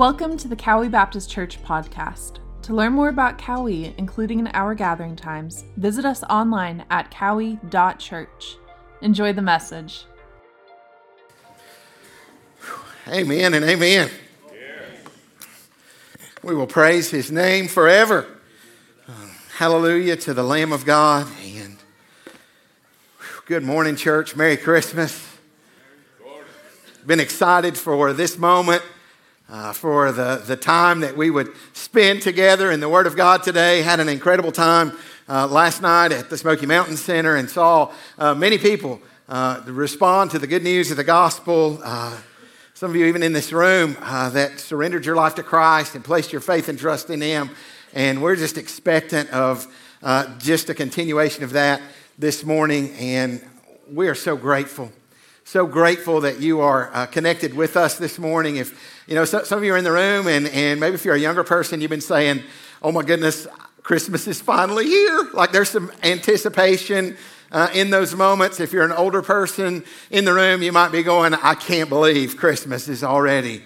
Welcome to the Cowee Baptist Church podcast. To learn more about Cowee, including in our gathering times, visit us online at cowee.church. Enjoy the message. Amen and amen. We will praise his name forever. Hallelujah to the Lamb of God. And good morning, church. Merry Christmas. Been excited for this moment uh, for the, the time that we would spend together in the Word of God today. Had an incredible time uh, last night at the Smoky Mountain Center and saw uh, many people uh, respond to the good news of the gospel. Uh, some of you, even in this room, uh, that surrendered your life to Christ and placed your faith and trust in Him. And we're just expectant of just a continuation of that this morning. And we are so grateful so grateful that you are uh, connected with us this morning. If you know, so, some of you are in the room, and, and maybe if you're a younger person, you've been saying, "Oh my goodness, Christmas is finally here!" Like there's some anticipation uh, in those moments. If you're an older person in the room, you might be going, "I can't believe Christmas is already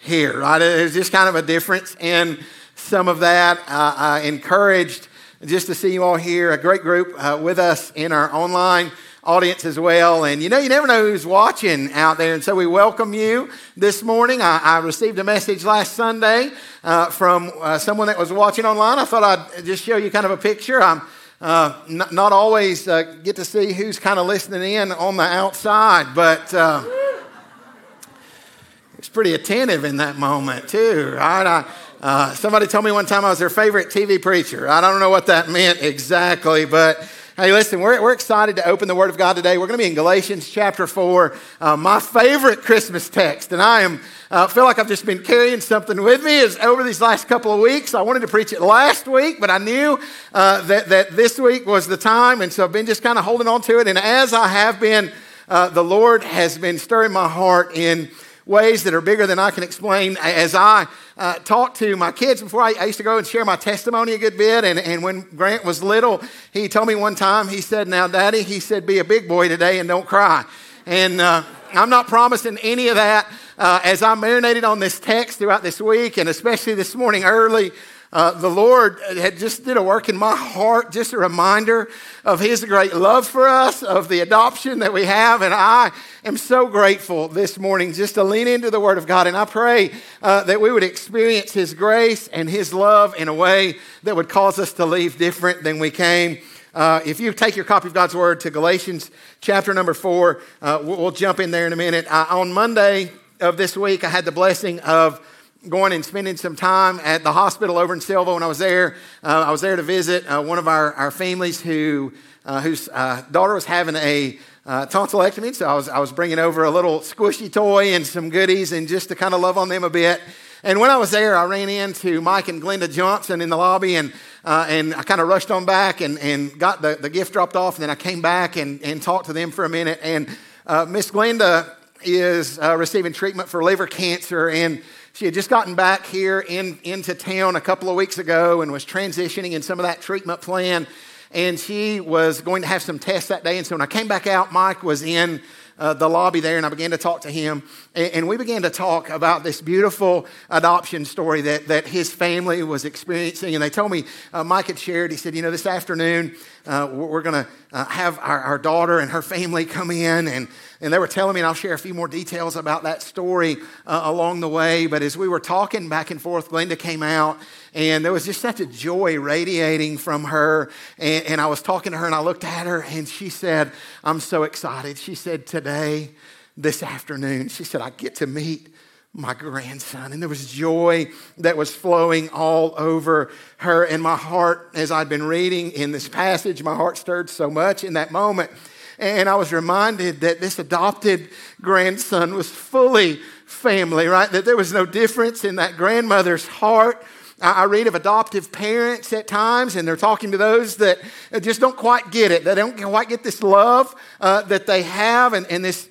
here." Right? There's just kind of a difference in some of that. Uh, I encouraged just to see you all here, a great group uh, with us in our online audience as well. And you know, you never know who's watching out there. And so we welcome you this morning. I, I received a message last Sunday uh, from uh, someone that was watching online. I thought I'd just show you kind of a picture. I'm uh, not, not, always uh, get to see who's kind of listening in on the outside, but uh, it's pretty attentive in that moment, too, right? I, uh, somebody told me one time I was their favorite TV preacher. I don't know what that meant exactly, but Hey, listen, we're, we're excited to open the Word of God today. We're going to be in Galatians chapter 4, uh, my favorite Christmas text. And I am, uh, feel like I've just been carrying something with me as over these last couple of weeks. I wanted to preach it last week, but I knew uh, that, that this week was the time. And so I've been just kind of holding on to it. And as I have been, uh, the Lord has been stirring my heart in ways that are bigger than I can explain. As I uh, talk to my kids before, I, I, used to go and share my testimony a good bit. And, and when Grant was little, he told me one time, he said, Now, Daddy, he said, be a big boy today and don't cry. And uh, I'm not promising any of that. Uh, as I marinated on this text throughout this week, and especially this morning early, uh, the Lord had just did a work in my heart, just a reminder of His great love for us, of the adoption that we have. And I am so grateful this morning just to lean into the Word of God. And I pray uh, that we would experience His grace and His love in a way that would cause us to leave different than we came. Uh, if you take your copy of God's Word to Galatians chapter number four, uh, we'll, we'll, jump in there in a minute. Uh, on Monday of this week, I had the blessing of going and spending some time at the hospital over in Sylva when I was there. Uh, I was there to visit uh, one of our, our families who, uh, whose uh, daughter was having a uh, tonsillectomy. So I was, I was bringing over a little squishy toy and some goodies and just to kind of love on them a bit. And when I was there, I ran into Mike and Glenda Johnson in the lobby and, uh, and I kind of rushed on back and, and got the, the gift dropped off. And then I came back and, and talked to them for a minute. And Miss Glenda is receiving treatment for liver cancer. And she had just gotten back here in, into town a couple of weeks ago and was transitioning in some of that treatment plan. And she was going to have some tests that day. And so when I came back out, Mike was in uh, the lobby there and I began to talk to him. And, and, we began to talk about this beautiful adoption story that, that his family was experiencing. And they told me, uh, Mike had shared, he said, you know, this afternoon uh, we're going to uh, have our, our daughter and her family come in and and they were telling me, and I'll share a few more details about that story uh, along the way. But as we were talking back and forth, Glenda came out, and there was just such a joy radiating from her. And, and I was talking to her, and I looked at her, and she said, I'm so excited. She said, Today, this afternoon, she said, I get to meet my grandson. And there was joy that was flowing all over her. And my heart, as I'd been reading in this passage, my heart stirred so much in that moment. And I was reminded that this adopted grandson was fully family, right? That there was no difference in that grandmother's heart. I read of adoptive parents at times, and they're talking to those that just don't quite get it. They don't quite get this love uh, that they have and, and this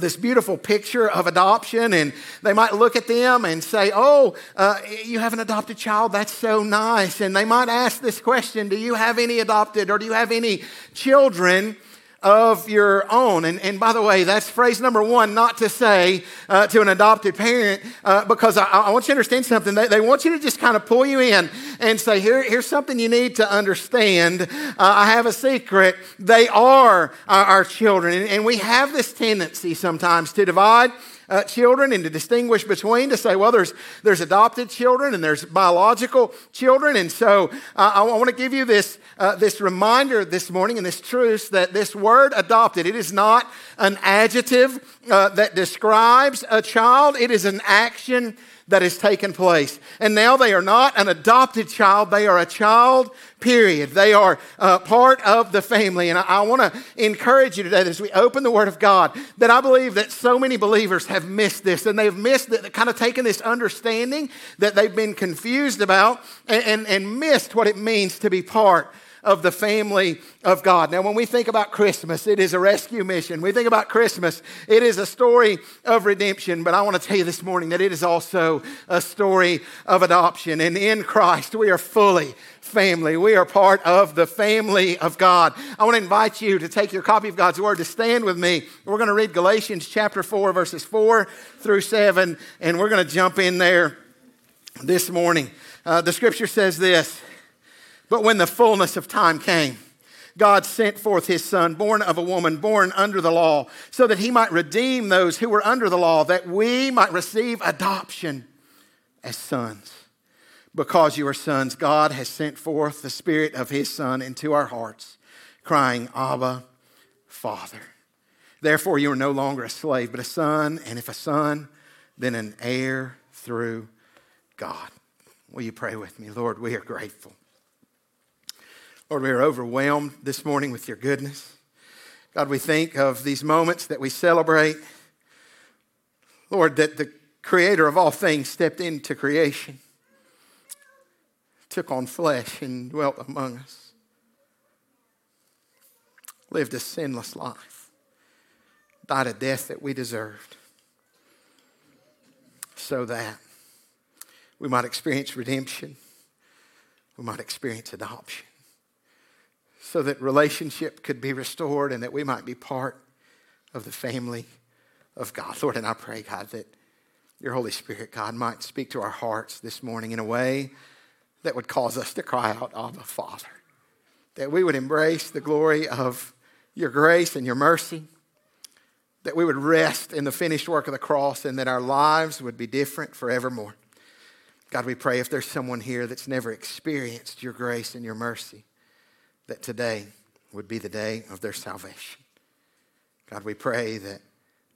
this beautiful picture of adoption, and they might look at them and say, Oh, uh, you have an adopted child? That's so nice. And they might ask this question Do you have any adopted or do you have any children? Of your own. And, and by the way, that's phrase number one, not to say uh, to an adopted parent, uh, because I, I, want you to understand something. They, they, want you to just kind of pull you in and say, Here, here's something you need to understand. Uh, I have a secret. They are our, our children. And, and we have this tendency sometimes to divide uh, children and to distinguish between, to say, well, there's, there's adopted children and there's biological children. And so uh, I want to give you this, uh, this reminder this morning and this truth that this word adopted, it is not an adjective uh, that describes a child, it is an action that has taken place. And now they are not an adopted child, they are a child, period. They are uh, part of the family. And I, I want to encourage you today as we open the Word of God that I believe that so many believers have missed this and they've missed kind of taken this understanding that they've been confused about and, and, and missed what it means to be part of the family of God. Now, when we think about Christmas, it is a rescue mission. We think about Christmas, it is a story of redemption. But I want to tell you this morning that it is also a story of adoption. And in Christ, we are fully family. We are part of the family of God. I want to invite you to take your copy of God's Word to stand with me. We're going to read Galatians chapter 4, verses 4 through 7, and we're going to jump in there this morning. Uh, the scripture says this but when the fullness of time came, God sent forth his son, born of a woman, born under the law, so that he might redeem those who were under the law, that we might receive adoption as sons. Because you are sons, God has sent forth the Spirit of his Son into our hearts, crying, Abba, Father. Therefore, you are no longer a slave, but a son, and if a son, then an heir through God. Will you pray with me? Lord, we are grateful. Lord, we are overwhelmed this morning with your goodness. God, we think of these moments that we celebrate. Lord, that the creator of all things stepped into creation, took on flesh, and dwelt among us, lived a sinless life, died a death that we deserved, so that we might experience redemption, we might experience adoption so that relationship could be restored and that we might be part of the family of God. Lord, and I pray, God, that your Holy Spirit, God, might speak to our hearts this morning in a way that would cause us to cry out, Abba, Father. That we would embrace the glory of your grace and your mercy. That we would rest in the finished work of the cross and that our lives would be different forevermore. God, we pray if there's someone here that's never experienced your grace and your mercy, that today would be the day of their salvation. God, we pray that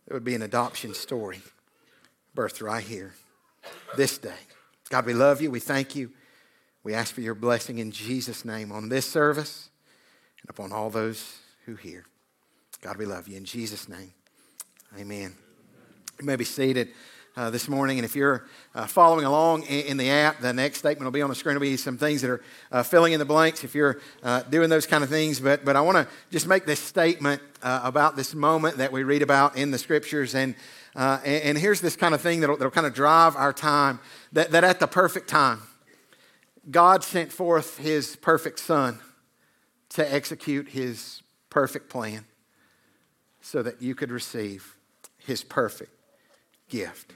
there would be an adoption story birthed right here this day. God, we love you. We thank you. We ask for your blessing in Jesus' name on this service and upon all those who hear. God, we love you. In Jesus' name, amen. You may be seated uh, this morning. And if you're uh, following along in, in, the app, the next statement will be on the screen. Will be some things that are uh, filling in the blanks if you're uh, doing those kind of things. But, but I want to just make this statement uh, about this moment that we read about in the scriptures. And, uh, and, and, here's this kind of thing that'll, that'll kind of drive our time that, that at the perfect time, God sent forth his perfect son to execute his perfect plan so that you could receive his perfect gift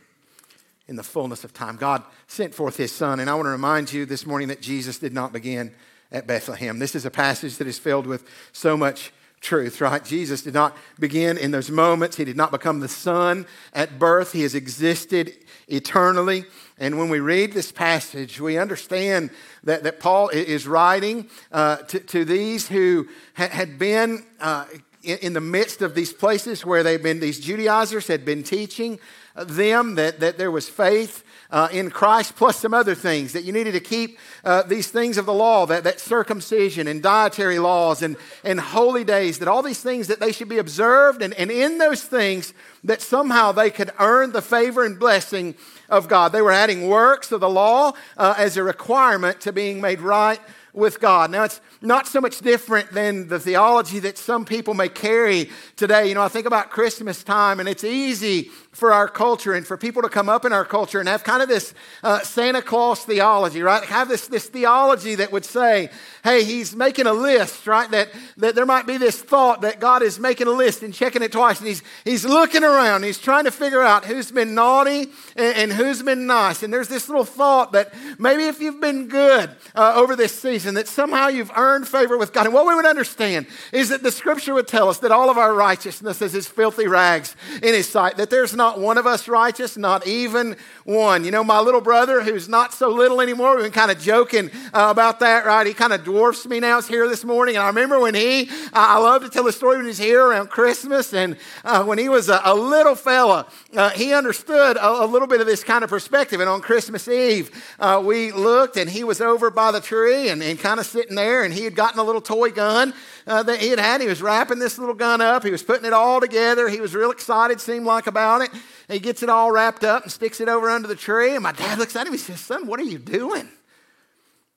in the fullness of time. God sent forth his son. And I want to remind you this morning that Jesus did not begin at Bethlehem. This is a passage that is filled with so much truth, right? Jesus did not begin in those moments. He did not become the Son at birth. He has existed eternally. And when we read this passage, we understand that, that Paul is writing uh, to, to, these who ha- had been uh, in, the midst of these places where they've been, these Judaizers had been teaching them that, that there was faith uh, in Christ, plus some other things, that you needed to keep uh, these things of the law, that, that circumcision and dietary laws and, and holy days, that all these things that they should be observed, and, and in those things that somehow they could earn the favor and blessing of God. They were adding works of the law uh, as a requirement to being made right with God. Now, it's not so much different than the theology that some people may carry today. You know, I think about Christmas time, and it's easy for our culture and for people to come up in our culture and have kind of this uh, Santa Claus theology, right? Have this, this theology that would say, hey, he's making a list, right? That, that there might be this thought that God is making a list and checking it twice. And he's, he's looking around. He's trying to figure out who's been naughty and, and who's been nice. And there's this little thought that maybe if you've been good uh, over this season, that somehow you've earned favor with God. And what we would understand is that the scripture would tell us that all of our righteousness is as filthy rags in his sight, that there's not one of us righteous, not even one. You know, my little brother, who's not so little anymore, we've been kind of joking uh, about that, right? He kind of dwarfs me now. He's here this morning. And I remember when he, I love to tell the story when he's here around Christmas. And uh, when he was a, a little fella, uh, he understood a, a, little bit of this kind of perspective. And on Christmas Eve, uh, we looked and he was over by the tree and, and kind of sitting there. And he had gotten a little toy gun uh, that he had had. He was wrapping this little gun up. He was putting it all together. He was real excited, seemed like, about it. And he gets it all wrapped up and sticks it over under the tree. And my dad looks at him. He says, Son, what are you doing?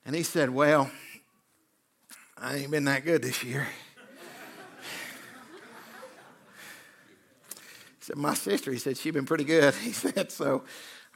And he said, Well, I ain't been that good this year. He said, My sister, he said, she's been pretty good. He said, So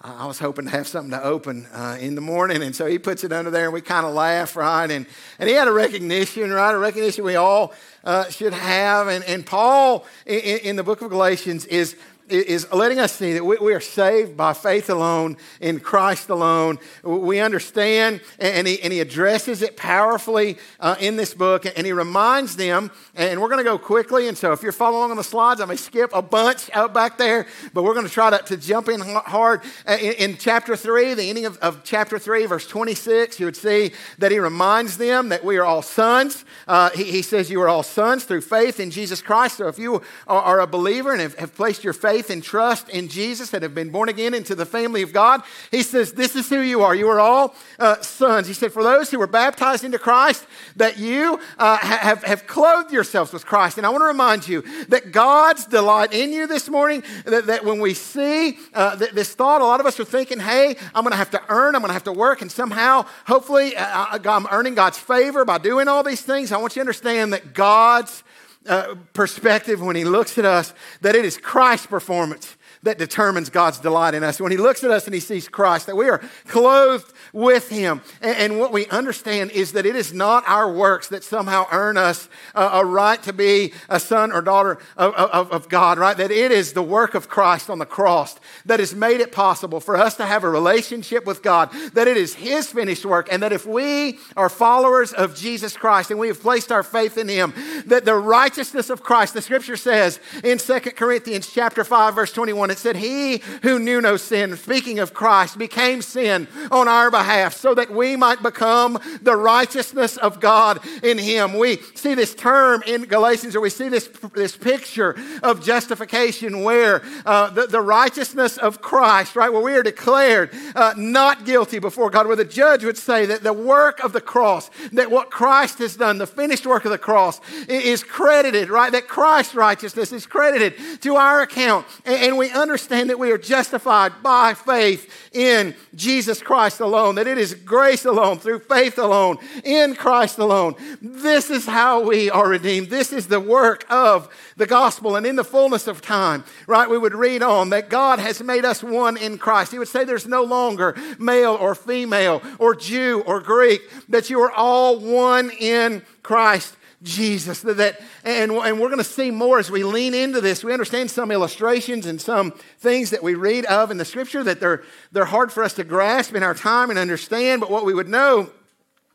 I was hoping to have something to open uh, in the morning. And so he puts it under there and we kind of laugh, right? And, and he had a recognition, right? A recognition we all uh, should have. And, and Paul in, in the book of Galatians is is letting us see that we are saved by faith alone, in Christ alone. We understand, and he, and he addresses it powerfully uh, in this book, and he reminds them, and we're going to go quickly, and so if you're following on the slides, I may skip a bunch out back there, but we're going to try to, jump in hard. Uh, in, chapter 3, the ending of, of, chapter 3, verse 26, you would see that he reminds them that we are all sons. Uh, he, he, says you are all sons through faith in Jesus Christ. So if you are, a believer and have placed your faith faith and trust in Jesus and have been born again into the family of God, he says, This is who you are. You are all uh, sons. He said, For those who were baptized into Christ, that you uh, have, have clothed yourselves with Christ. And I want to remind you that God's delight in you this morning, that, that when we see uh, this thought, a lot of us are thinking, Hey, I'm going to have to earn, I'm going to have to work, and somehow, hopefully, uh, I'm earning God's favor by doing all these things. I want you to understand that God's uh, perspective when he looks at us that it is Christ's performance that determines God's delight in us. When he looks at us and he sees Christ, that we are clothed with him. And, and what we understand is that it is not our works that somehow earn us a, a right to be a son or daughter of, of, of God, right? That it is the work of Christ on the cross that has made it possible for us to have a relationship with God, that it is his finished work, and that if we are followers of Jesus Christ and we have placed our faith in him, that the righteousness of Christ, the scripture says in 2 Corinthians chapter 5, verse 21, it said, He who knew no sin, speaking of Christ, became sin on our behalf so that we might become the righteousness of God in Him. We see this term in Galatians, or we see this, this picture of justification where uh, the, the righteousness of Christ, right, where we are declared uh, not guilty before God, where the judge would say that the work of the cross, that what Christ has done, the finished work of the cross, is credited, right? That Christ's righteousness is credited to our account. And, and we understand that we are justified by faith in Jesus Christ alone, that it is grace alone, through faith alone, in Christ alone. This is how we are redeemed. This is the work of the gospel. And in the fullness of time, right, we would read on that God has made us one in Christ. He would say there's no longer male or female or Jew or Greek, that you are all one in Christ Jesus. That, and, and we're going to see more as we lean into this. We understand some illustrations and some things that we read of in the scripture that they're, they're hard for us to grasp in our time and understand. But what we would know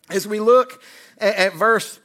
as we look at, at verse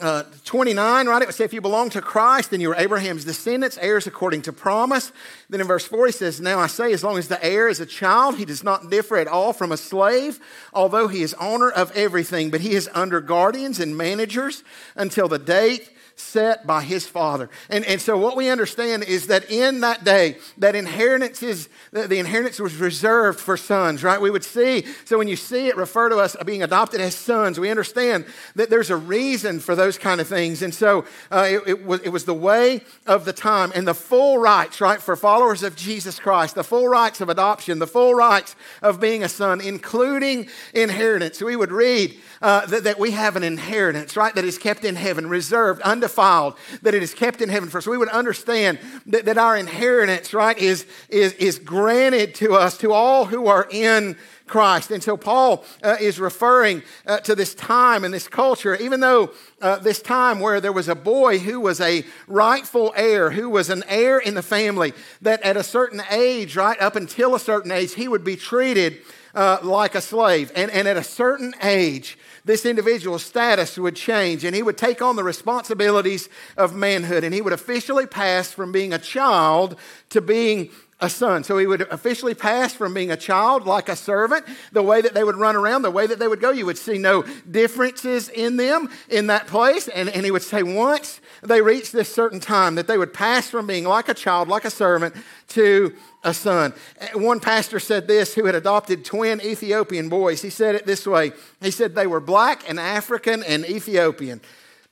uh, 29, right? It would say, if you belong to Christ, then you are Abraham's descendants, heirs according to promise. Then in verse 4, he says, Now I say, as long as the heir is a child, he does not differ at all from a slave, although he is owner of everything, but he is under guardians and managers until the date set by his father. And, and so what we understand is that in that day, that inheritance is, the inheritance was reserved for sons, right? We would see, so when you see it refer to us being adopted as sons, we understand that there's a reason for those kind of things. And so uh, it, it, was, it was the way of the time and the full rights, right, for followers of Jesus Christ, the full rights of adoption, the full rights of being a son, including inheritance. We would read uh, that, that we have an inheritance, right, that is kept in heaven, reserved, undefiled undefiled, that it is kept in heaven for us. We would understand that, that our inheritance, right, is, is, is granted to us, to all who are in Christ. And so Paul uh, is referring uh, to this time and this culture, even though uh, this time where there was a boy who was a rightful heir, who was an heir in the family, that at a certain age, right, up until a certain age, he would be treated uh, like a slave. And, and at a certain age, this individual's status would change and he would take on the responsibilities of manhood and he would officially pass from being a child to being a son. So he would officially pass from being a child like a servant, the way that they would run around, the way that they would go. You would see no differences in them in that place. And, and he would say, once they reached this certain time, that they would pass from being like a child, like a servant, to a son. One pastor said this who had adopted twin Ethiopian boys. He said it this way He said, they were black and African and Ethiopian.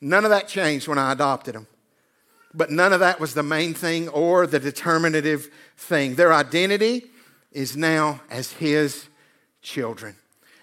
None of that changed when I adopted them. But none of that was the main thing or the determinative thing. Their identity is now as His children.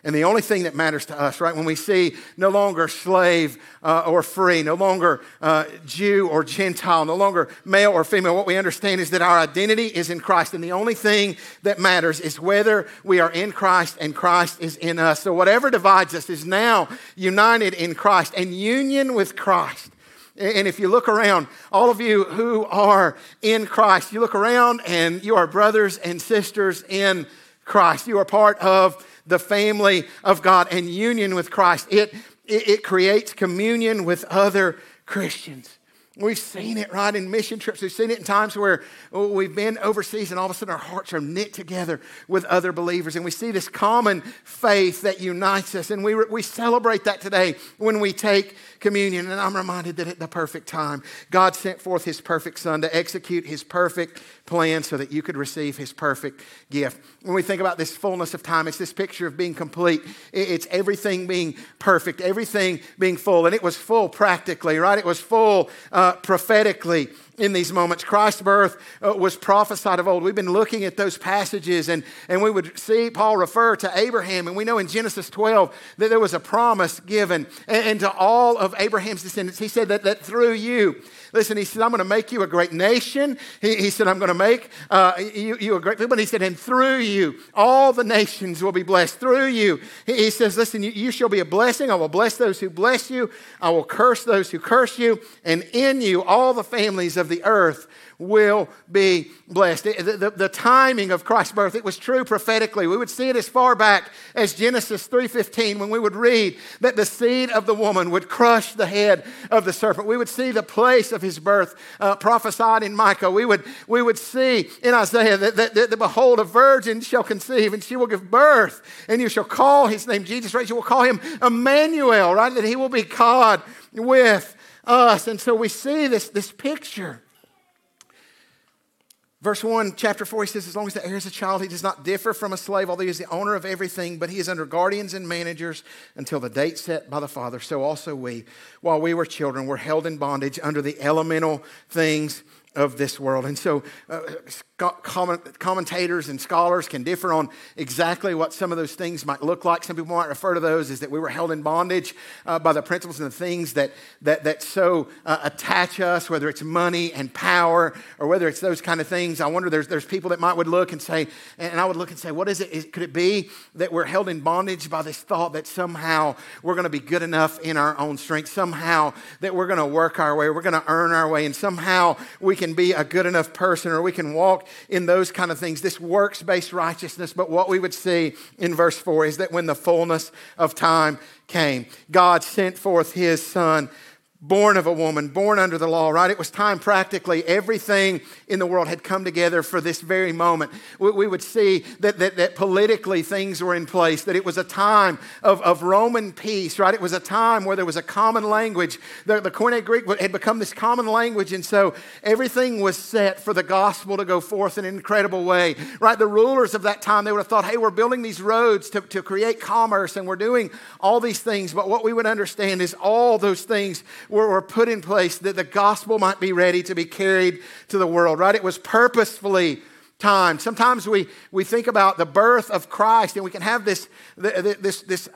And the only thing that matters to us, right, when we see no longer slave uh, or free, no longer uh, Jew or Gentile, no longer male or female, what we understand is that our identity is in Christ. And the only thing that matters is whether we are in Christ and Christ is in us. So whatever divides us is now united in Christ and union with Christ and if you look around, all of you who are in Christ, you look around and you are brothers and sisters in Christ. You are part of the family of God and union with Christ. It, it, it creates communion with other Christians. We've seen it right in mission trips. We've seen it in times where we've been overseas and all of a sudden our hearts are knit together with other believers. And we see this common faith that unites us. And we, we celebrate that today when we take communion. And I'm reminded that at the perfect time, God sent forth his perfect son to execute his perfect plan so that you could receive his perfect gift. When we think about this fullness of time, it's this picture of being complete. It's everything being perfect, everything being full. And it was full practically, right? It was full uh, Uh, prophetically in these moments. Christ's birth uh, was prophesied of old. We've been looking at those passages, and, and we would see Paul refer to Abraham, and we know in Genesis 12 that there was a promise given and, and to all of Abraham's descendants. He said that, that through you, listen, he said, I'm going to make you a great nation. He, he said, I'm going to make uh, you, you, a great people. And he said, and through you, all the nations will be blessed. Through you, he, he says, listen, you, you shall be a blessing. I will bless those who bless you. I will curse those who curse you. And in you, all the families of of the earth will be blessed. The, the, the, timing of Christ's birth, it was true prophetically. We would see it as far back as Genesis 3.15 when we would read that the seed of the woman would crush the head of the serpent. We would see the place of his birth uh, prophesied in Micah. We would, we would see in Isaiah that, that, that, that, behold, a virgin shall conceive and she will give birth and you shall call his name Jesus, right? You will call him Emmanuel, right? That he will be God with us. And so we see this, this picture. Verse 1, chapter 4, he says, As long as the heir is a child, he does not differ from a slave, although he is the owner of everything, but he is under guardians and managers until the date set by the Father. So also we, while we were children, were held in bondage under the elemental things of this world. And so, uh, commentators and scholars can differ on exactly what some of those things might look like. Some people might refer to those as that we were held in bondage uh, by the principles and the things that, that, that so uh, attach us, whether it's money and power or whether it's those kind of things. I wonder, there's, there's people that might would look and say, and I would look and say, what is it? Is, could it be that we're held in bondage by this thought that somehow we're going to be good enough in our own strength, somehow that we're going to work our way, we're going to earn our way, and somehow we can be a good enough person or we can walk in those kind of things, this works based righteousness. But what we would see in verse 4 is that when the fullness of time came, God sent forth his son born of a woman, born under the law, right? It was time practically everything in the world had come together for this very moment. We, we would see that, that, that, politically things were in place, that it was a time of, of Roman peace, right? It was a time where there was a common language. The, the Koine Greek had become this common language, and so everything was set for the gospel to go forth in an incredible way, right? The rulers of that time, they would have thought, hey, we're building these roads to, to create commerce and we're doing all these things. But what we would understand is all those things were, were put in place that the gospel might be ready to be carried to the world, right? It was purposefully time. Sometimes we, we think about the birth of Christ and we can have this, this, this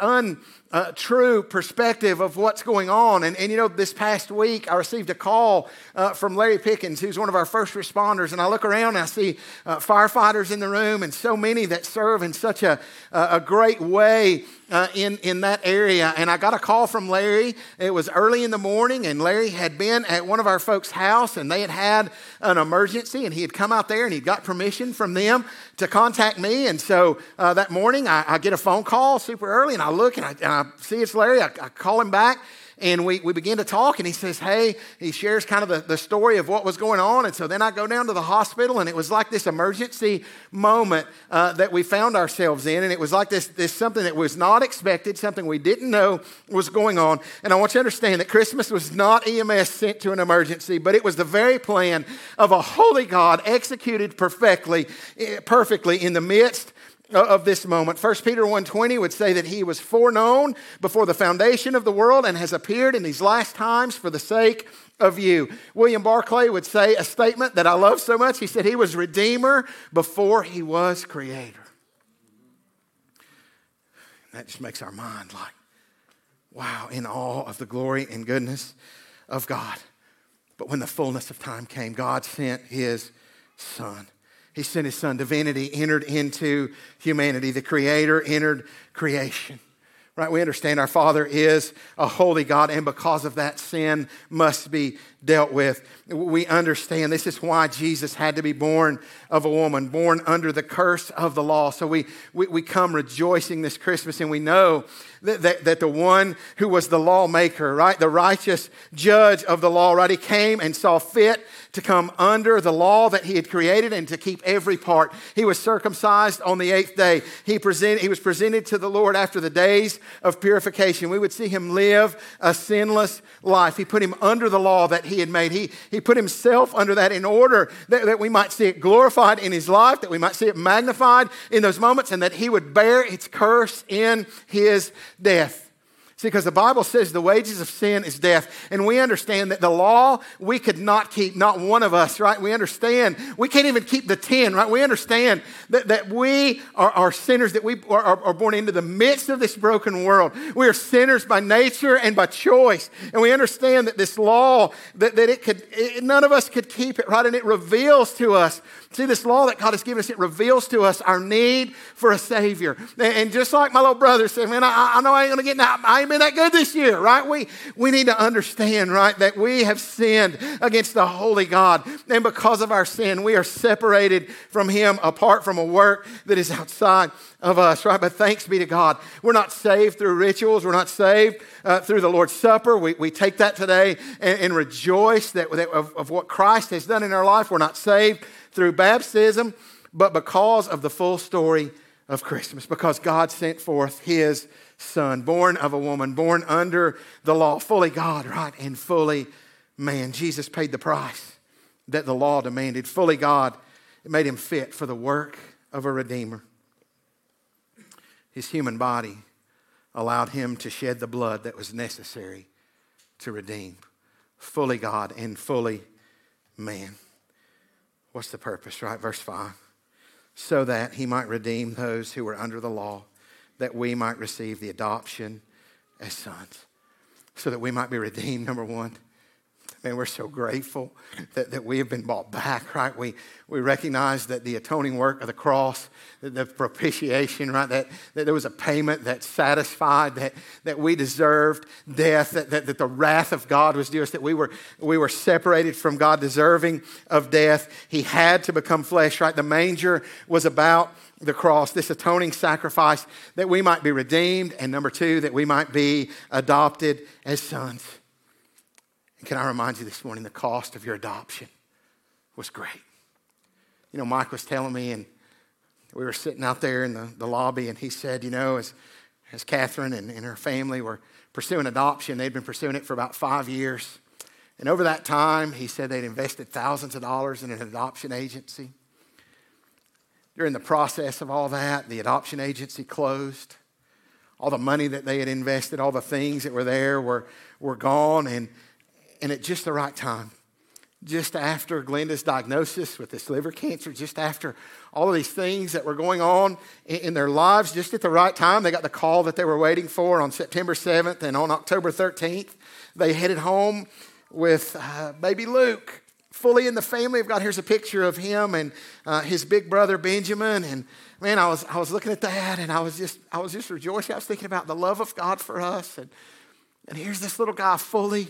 untrue perspective of what's going on. And, and you know, this past week I received a call uh, from Larry Pickens, who's one of our first responders. And I look around and I see uh, firefighters in the room and so many that serve in such a, a great way uh, in, in that area. And I got a call from Larry. It was early in the morning, and Larry had been at one of our folks' house, and they had had an emergency, and he had come out there and he'd got permission from them to contact me. And so uh, that morning, I, I, get a phone call super early, and I look and I, and I see it's Larry. I, I call him back. And we, we begin to talk, and he says, Hey, he shares kind of the, the story of what was going on. And so then I go down to the hospital, and it was like this emergency moment uh, that we found ourselves in. And it was like this, this something that was not expected, something we didn't know was going on. And I want you to understand that Christmas was not EMS sent to an emergency, but it was the very plan of a holy God executed perfectly, eh, perfectly in the midst Uh, of this moment. 1 Peter 1:20 would say that he was foreknown before the foundation of the world and has appeared in these last times for the sake of you. William Barclay would say a statement that I love so much. He said he was redeemer before he was creator. That just makes our mind like, wow, in awe of the glory and goodness of God. But when the fullness of time came, God sent his son. He sent his son. Divinity entered into humanity. The creator entered creation. Right? We understand our Father is a holy God, and because of that, sin must be dealt with. We understand this is why Jesus had to be born of a woman, born under the curse of the law. So we, we, we come rejoicing this Christmas, and we know that, that, that the one who was the lawmaker, right, the righteous judge of the law, right, he came and saw fit to come under the law that he had created and to keep every part. He was circumcised on the eighth day. He, present, he was presented to the Lord after the days of purification. We would see him live a sinless life. He put him under the law that he had made. He, he put himself under that in order that, that we might see it glorified in his life, that we might see it magnified in those moments, and that he would bear its curse in his death. See, because the Bible says the wages of sin is death. And we understand that the law we could not keep, not one of us, right? We understand we can't even keep the 10, right? We understand that, that we are, are sinners, that we are, are, born into the midst of this broken world. We are sinners by nature and by choice. And we understand that this law, that, that it could, it, none of us could keep it, right? And it reveals to us See, this law that God has given us, it reveals to us our need for a Savior. And just like my little brother said, man, I, I know I ain't to get, I ain't been that good this year, right? We, we need to understand, right, that we have sinned against the holy God. And because of our sin, we are separated from Him apart from a work that is outside of us, right? But thanks be to God. We're not saved through rituals. We're not saved uh, through the Lord's Supper. We, we take that today and, and rejoice that, that of, of what Christ has done in our life. We're not saved through baptism, but because of the full story of Christmas, because God sent forth his son, born of a woman, born under the law, fully God, right, and fully man. Jesus paid the price that the law demanded. Fully God, it made him fit for the work of a redeemer. His human body allowed him to shed the blood that was necessary to redeem. Fully God and fully man. What's the purpose, right? Verse 5 so that he might redeem those who were under the law, that we might receive the adoption as sons. So that we might be redeemed, number one, Man, we're so grateful that, that we have been bought back, right? We, we recognize that the atoning work of the cross, the, the propitiation, right? That, that there was a payment that satisfied, that, that we deserved death, that, that, that the wrath of God was due us, that we were, we were separated from God, deserving of death. He had to become flesh, right? The manger was about the cross, this atoning sacrifice, that we might be redeemed, and number two, that we might be adopted as sons. And can I remind you this morning the cost of your adoption was great. You know, Mike was telling me, and we were sitting out there in the, the lobby, and he said, you know, as, as Catherine and, and her family were pursuing adoption, they'd been pursuing it for about five years. And over that time, he said they'd invested thousands of dollars in an adoption agency. During the process of all that, the adoption agency closed. All the money that they had invested, all the things that were there were, were gone. And, and at just the right time, just after Glenda's diagnosis with this liver cancer, just after all of these things that were going on in, their lives, just at the right time. They got the call that they were waiting for on September 7th, and on October 13th, they headed home with uh, baby Luke fully in the family of God. Here's a picture of him and uh, his big brother Benjamin. And man, I was, I was looking at that and I was just, I was just rejoicing. I was thinking about the love of God for us. And, and here's this little guy, fully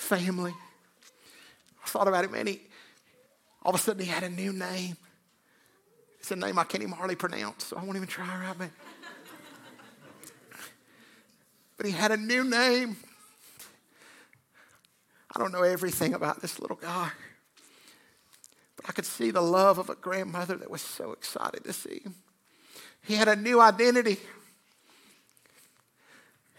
family. I thought about it, man. He, all of a sudden, he had a new name. It's a name I can't even hardly pronounce, so I won't even try right now. But he had a new name. I don't know everything about this little guy. But I could see the love of a grandmother that was so excited to see him. He had a new identity.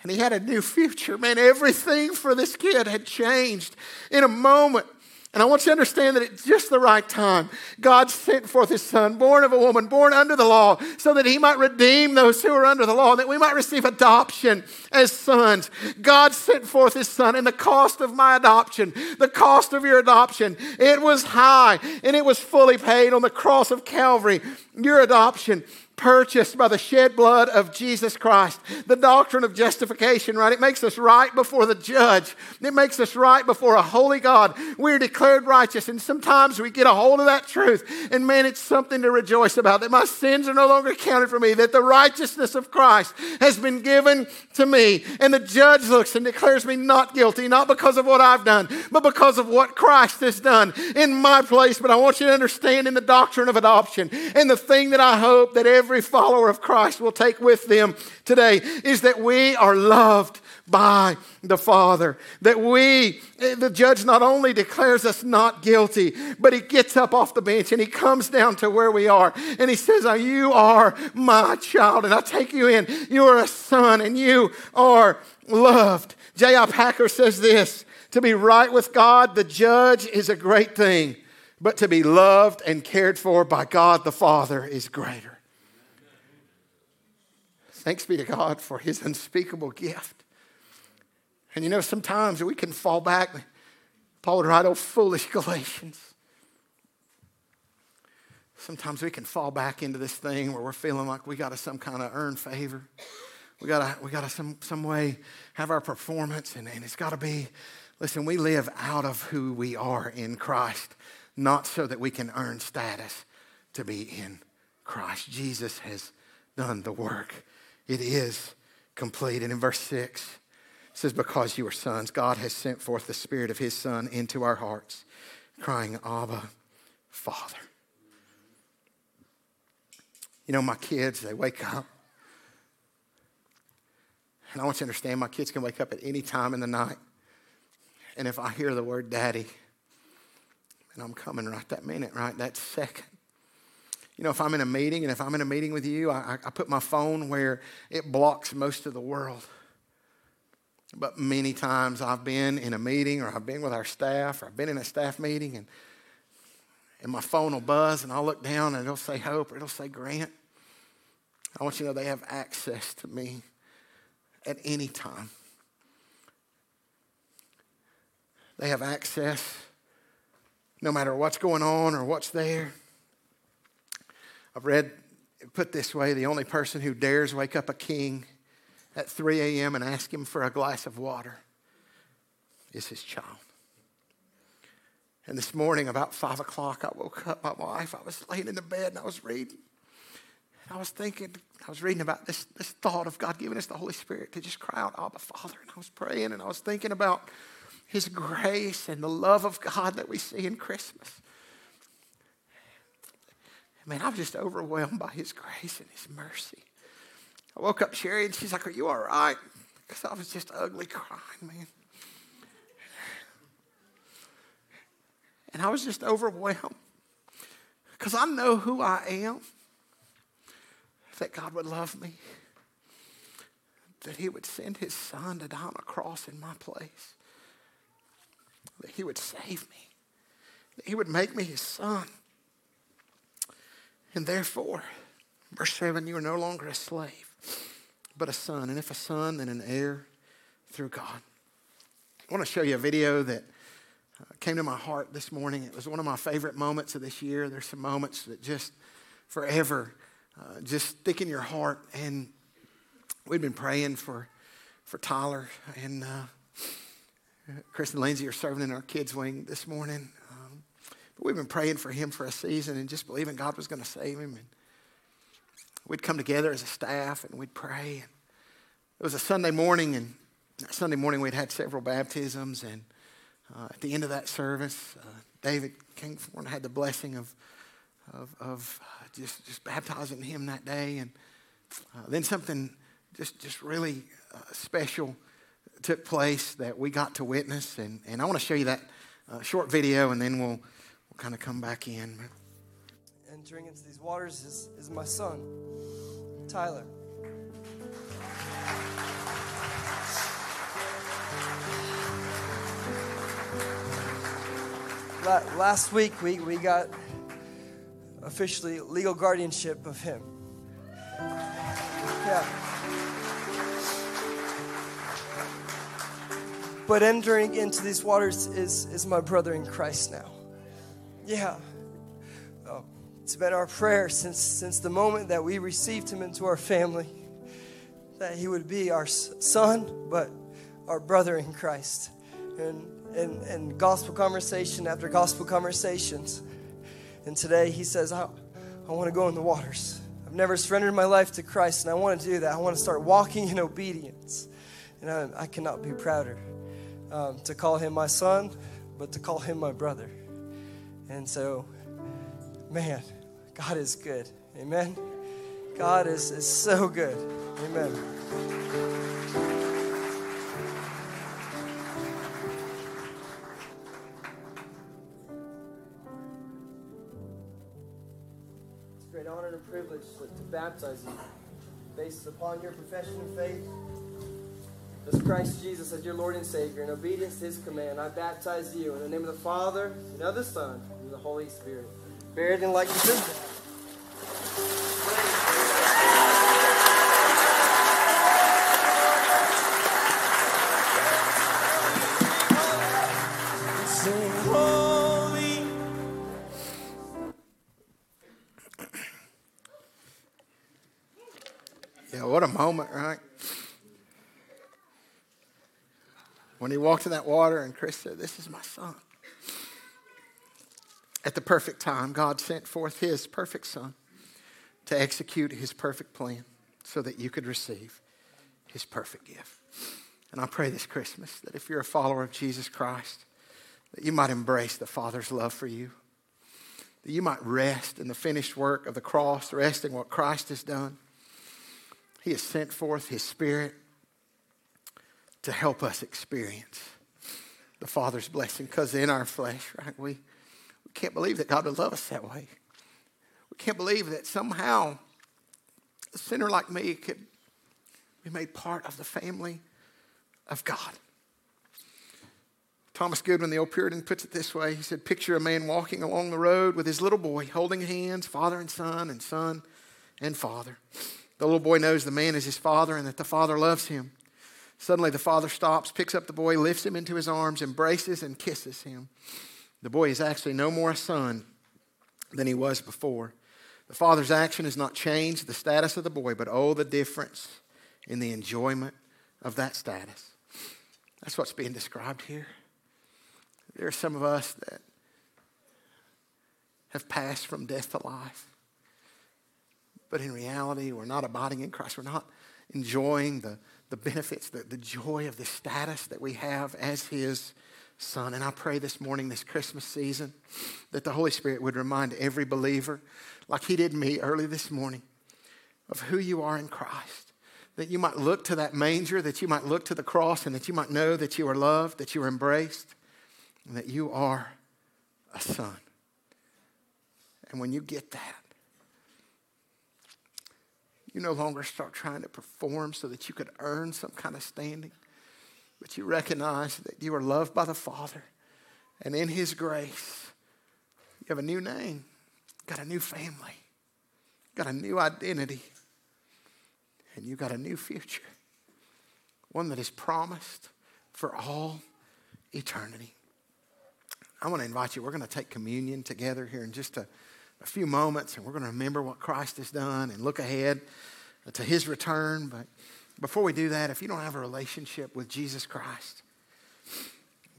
And he had a new future. Man, everything for this kid had changed in a moment. And I want you to understand that at just the right time, God sent forth his son, born of a woman, born under the law, so that he might redeem those who are under the law, and that we might receive adoption as sons. God sent forth his son, and the cost of my adoption, the cost of your adoption, it was high, and it was fully paid on the cross of Calvary. Your adoption purchased by the shed blood of Jesus Christ. The doctrine of justification, right? It makes us right before the judge. It makes us right before a holy God. We're declared righteous, and sometimes we get a hold of that truth, and man, it's something to rejoice about that my sins are no longer counted for me, that the righteousness of Christ has been given to me. And the judge looks and declares me not guilty, not because of what I've done, but because of what Christ has done in my place. But I want you to understand in the doctrine of adoption and the thing that I hope that every every follower of Christ will take with them today is that we are loved by the Father. That we, eh, the judge not only declares us not guilty, but he gets up off the bench and he comes down to where we are and he says, oh, You are my child, and I take you in. You are a son and you are loved. J.I. Packer says this To be right with God, the judge is a great thing, but to be loved and cared for by God the Father is greater. Thanks be to God for his unspeakable gift. And you know, sometimes we can fall back. Paul would write, Oh, foolish Galatians. Sometimes we can fall back into this thing where we're feeling like we got to some kind of earn favor. We got to, we got to some, some way have our performance, and, and it's got to be, listen, we live out of who we are in Christ, not so that we can earn status to be in Christ. Jesus has done the work it is complete. And in verse 6, it says, Because you are sons, God has sent forth the Spirit of His Son into our hearts, crying, Abba, Father. You know, my kids, they wake up. And I want you to understand, my kids can wake up at any time in the night. And if I hear the word daddy, and I'm coming right that minute, right that second, you know, if I'm in a meeting and if I'm in a meeting with you, I, I put my phone where it blocks most of the world. But many times I've been in a meeting or I've been with our staff or I've been in a staff meeting and, and my phone will buzz and I'll look down and it'll say Hope or it'll say Grant. I want you to know they have access to me at any time. They have access no matter what's going on or what's there. I've read, put this way, the only person who dares wake up a king at 3 a.m. and ask him for a glass of water is his child. And this morning, about 5 o'clock, I woke up my wife. I was laying in the bed and I was reading. I was thinking, I was reading about this, this thought of God giving us the Holy Spirit to just cry out, Abba, Father. And I was praying and I was thinking about His grace and the love of God that we see in Christmas. Man, I was just overwhelmed by His grace and His mercy. I woke up Sherry and she's like, Are you all right? Because I was just ugly crying, man. And I was just overwhelmed because I know who I am, that God would love me, that He would send His Son to die on a cross in my place, that He would save me, that He would make me His Son. And therefore, verse 7, you are no longer a slave, but a son. And if a son, then an heir through God. I want to show you a video that uh, came to my heart this morning. It was one of my favorite moments of this year. There's some moments that just forever uh, just stick in your heart. And we've been praying for, for Tyler and uh, Chris and Lindsay are serving in our kids' wing this morning. We've been praying for him for a season and just believing God was going to save him. And we'd come together as a staff and we'd pray. And it was a Sunday morning, and Sunday morning we'd had several baptisms. And uh, at the end of that service, uh, David Kingsford had the blessing of, of, of uh, just, just baptizing him that day. And uh, then something just, just really uh, special took place that we got to witness. And, and I want to show you that uh, short video, and then we'll kind of come back in. Entering into these waters is, is my son, Tyler. Last week, we, we got officially legal guardianship of him. Yeah. But entering into these waters is, is my brother in Christ now. Yeah. Oh, it's been our prayer since, since the moment that we received him into our family that he would be our son, but our brother in Christ. And, and, and gospel conversation after gospel conversations. And today he says, I, I want to go in the waters. I've never surrendered my life to Christ, and I want to do that. I want to start walking in obedience. And I, I cannot be prouder um, to call him my son, but to call him my brother. And so, man, God is good. Amen. God is, is so good. Amen. It's a great honor and privilege to baptize you based upon your profession of faith as Christ Jesus as your Lord and Savior, in obedience to his command, I baptize you in the name of the Father, and of the Son, and of the Holy Spirit. Buried in likeness of walked in that water and Chris said, This is my son. At the perfect time, God sent forth his perfect son to execute his perfect plan so that you could receive his perfect gift. And I pray this Christmas that if you're a follower of Jesus Christ, that you might embrace the Father's love for you, that you might rest in the finished work of the cross, rest in what Christ has done. He has sent forth his Spirit to help us experience the Father's blessing because in our flesh, right, we, we can't believe that God would love us that way. We can't believe that somehow a sinner like me could be made part of the family of God. Thomas Goodwin, the old Puritan, puts it this way. He said, Picture a man walking along the road with his little boy, holding hands, father and son, and son and father. The little boy knows the man is his father and that the father loves him. Suddenly, the father stops, picks up the boy, lifts him into his arms, embraces and kisses him. The boy is actually no more a son than he was before. The father's action has not changed the status of the boy, but oh, the difference in the enjoyment of that status. That's what's being described here. There are some of us that have passed from death to life. But in reality, we're not abiding in Christ. We're not enjoying the, the benefits, the, the joy of the status that we have as His Son. And I pray this morning, this Christmas season, that the Holy Spirit would remind every believer, like He did me early this morning, of who you are in Christ. That you might look to that manger, that you might look to the cross, and that you might know that you are loved, that you are embraced, and that you are a son. And when you get that, you no longer start trying to perform so that you could earn some kind of standing, but you recognize that you are loved by the Father. And in His grace, you have a new name, got a new family, got a new identity, and you got a new future. One that is promised for all eternity. I want to invite you. We're going to take communion together here in just a, a few moments, and we're going to remember what Christ has done and look ahead to his return. But before we do that, if you don't have a relationship with Jesus Christ,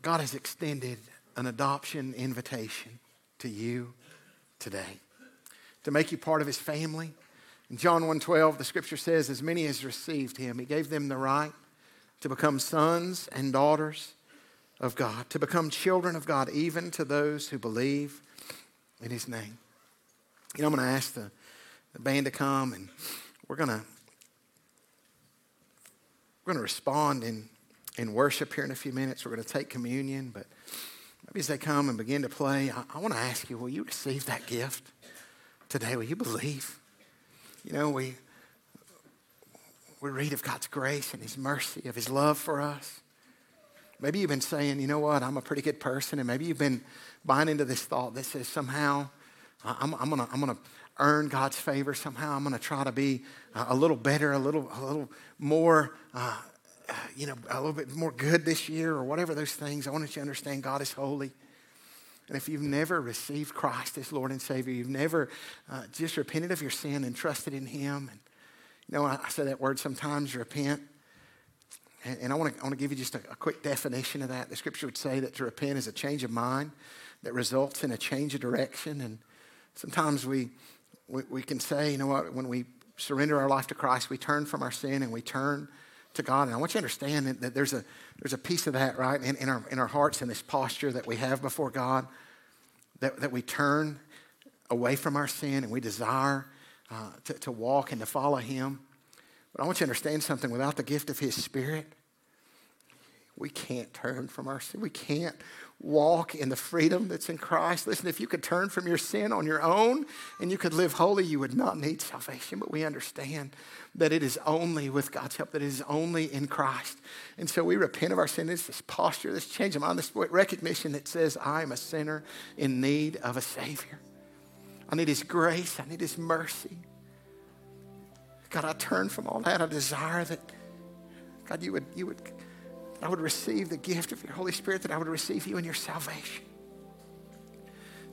God has extended an adoption invitation to you today to make you part of his family. In John 1:12, the scripture says, as many as received him, he gave them the right to become sons and daughters of God, to become children of God, even to those who believe in his name. You know, I'm going to ask the, the band to come and we're going to we're going to respond in, in worship here in a few minutes. We're going to take communion, but maybe as they come and begin to play, I, I want to ask you, will you receive that gift today? Will you believe? You know, we we read of God's grace and his mercy, of his love for us. Maybe you've been saying, you know what, I'm a pretty good person. And maybe you've been buying into this thought that says somehow I'm, I'm going to I'm gonna earn God's favor. Somehow I'm going to try to be a little better, a little, a little more, uh, you know, a little bit more good this year or whatever those things. I want you to understand God is holy. And if you've never received Christ as Lord and Savior, you've never uh, just repented of your sin and trusted in Him. And, you know, I, say that word sometimes, repent. And, and I want to I want to give you just a, a quick definition of that. The scripture would say that to repent is a change of mind that results in a change of direction. And sometimes we, we, we can say, you know what, when we surrender our life to Christ, we turn from our sin and we turn to God. And I want you to understand that, there's, a, there's a piece of that, right, in, in, our, in our hearts, in this posture that we have before God, that, that we turn away from our sin and we desire uh, to, to walk and to follow Him. But I want you to understand something. Without the gift of His Spirit, we can't turn from our sin. We can't walk in the freedom that's in Christ. Listen, if you could turn from your sin on your own and you could live holy, you would not need salvation. But we understand that it is only with God's help, that it is only in Christ. And so we repent of our sin. It's this posture, this change of mind, this recognition that says, I am a sinner in need of a Savior. I need His grace, I need His mercy. God, I turn from all that. I desire that, God, you would, you would, I would receive the gift of your Holy Spirit, that I would receive you in your salvation.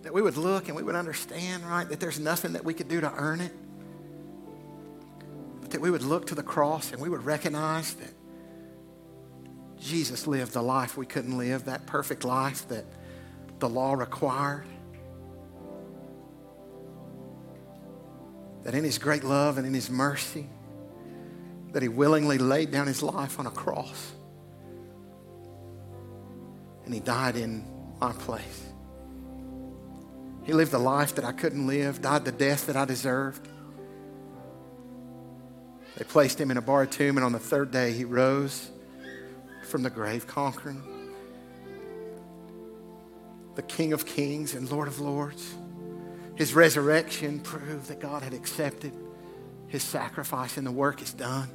That we would look and we would understand, right, that there's nothing that we could do to earn it. But that we would look to the cross and we would recognize that Jesus lived the life we couldn't live, that perfect life that the law required. that in his great love and in his mercy, that he willingly laid down his life on a cross. And he died in my place. He lived the life that I couldn't live, died the death that I deserved. They placed him in a bar tomb, and on the third day, he rose from the grave, conquering the King of Kings and Lord of Lords. His resurrection proved that God had accepted his sacrifice and the work is done.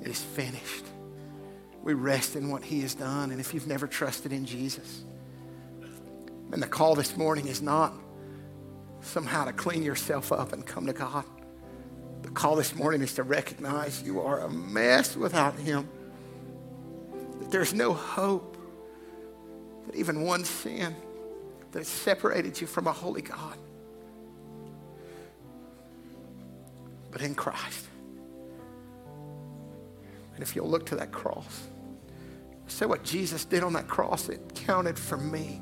It is finished. We rest in what he has done. And if you've never trusted in Jesus, and the call this morning is not somehow to clean yourself up and come to God. The call this morning is to recognize you are a mess without him. That there's no hope. That even one sin that separated you from a holy God. But in Christ. And if you'll look to that cross, say what Jesus did on that cross, it counted for me.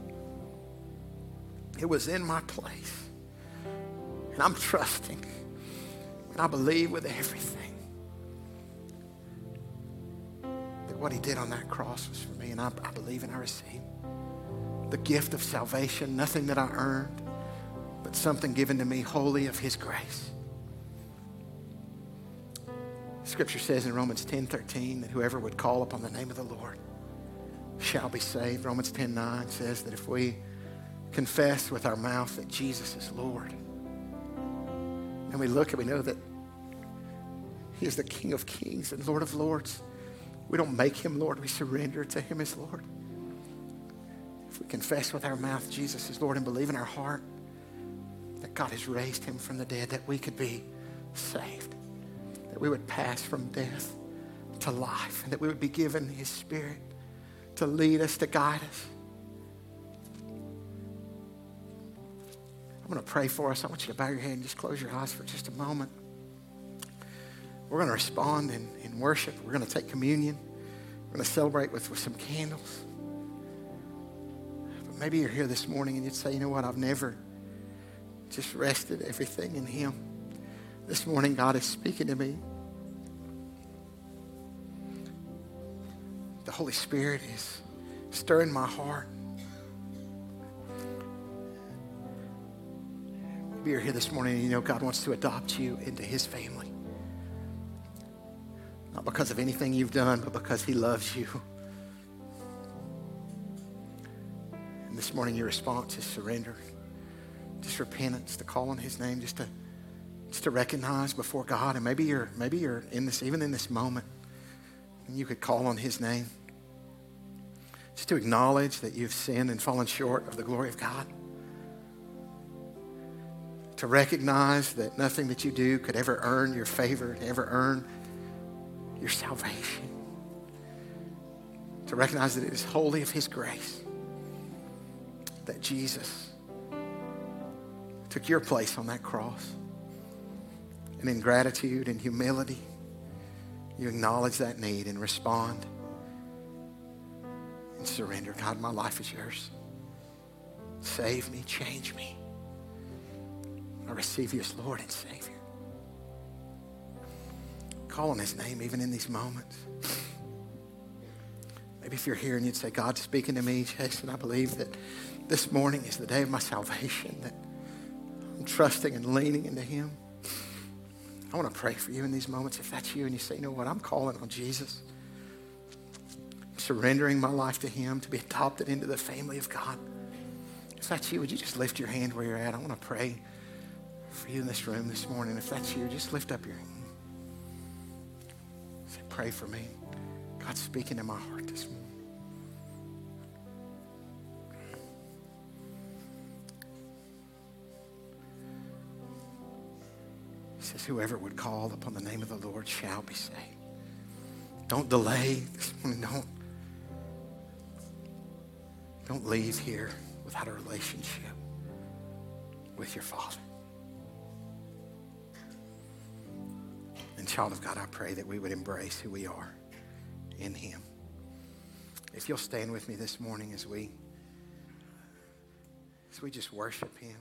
It was in my place. And I'm trusting. And I believe with everything that what he did on that cross was for me. And I, I believe and I receive the gift of salvation, nothing that I earned, but something given to me wholly of His grace. Scripture says in Romans 10 13 that whoever would call upon the name of the Lord shall be saved. Romans 10 9 says that if we confess with our mouth that Jesus is Lord, and we look and we know that He is the King of kings and Lord of lords, we don't make Him Lord, we surrender to Him as Lord. If we confess with our mouth Jesus is Lord and believe in our heart that God has raised him from the dead, that we could be saved, that we would pass from death to life, and that we would be given his spirit to lead us, to guide us. I'm going to pray for us. I want you to bow your head and just close your eyes for just a moment. We're going to respond in, in worship. We're going to take communion. We're going to celebrate with, with some candles. But maybe you're here this morning and you'd say, you know what, I've never just rested everything in Him. This morning, God is speaking to me. Holy Spirit is stirring my heart. Maybe you're here this morning and you know God wants to adopt you into His family. Not because of anything you've done, but because He loves you. And this morning, your response is surrender, just repentance, to call on His name, just to just to recognize before God. And maybe you're maybe you're in this even in this moment, and you could call on His name, just to acknowledge that you've sinned and fallen short of the glory of God. To recognize that nothing that you do could ever earn your favor, ever earn your salvation. To recognize that it is wholly of His grace that Jesus took your place on that cross. And in gratitude and humility, you acknowledge that need and respond and surrender. God, my life is yours. Save me, change me. I receive you as Lord and Savior. Call on his name even in these moments. Maybe if you're here and you'd say, God's speaking to me, Jason, I believe that this morning is the day of my salvation, that I'm trusting and leaning into him. I want to pray for you in these moments. If that's you and you say, you know what, I'm calling on Jesus, surrendering my life to him to be adopted into the family of God. If that's you, would you just lift your hand where you're at? I want to pray for you in this room this morning. If that's you, just lift up your hand. Say, pray for me. God's speaking in my heart this morning. He says, Whoever would call upon the name of the Lord shall be saved. Don't delay. Don't, don't leave here without a relationship with your Father. And, child of God, I pray that we would embrace who we are in Him. If you'll stand with me this morning as we, as we just worship Him.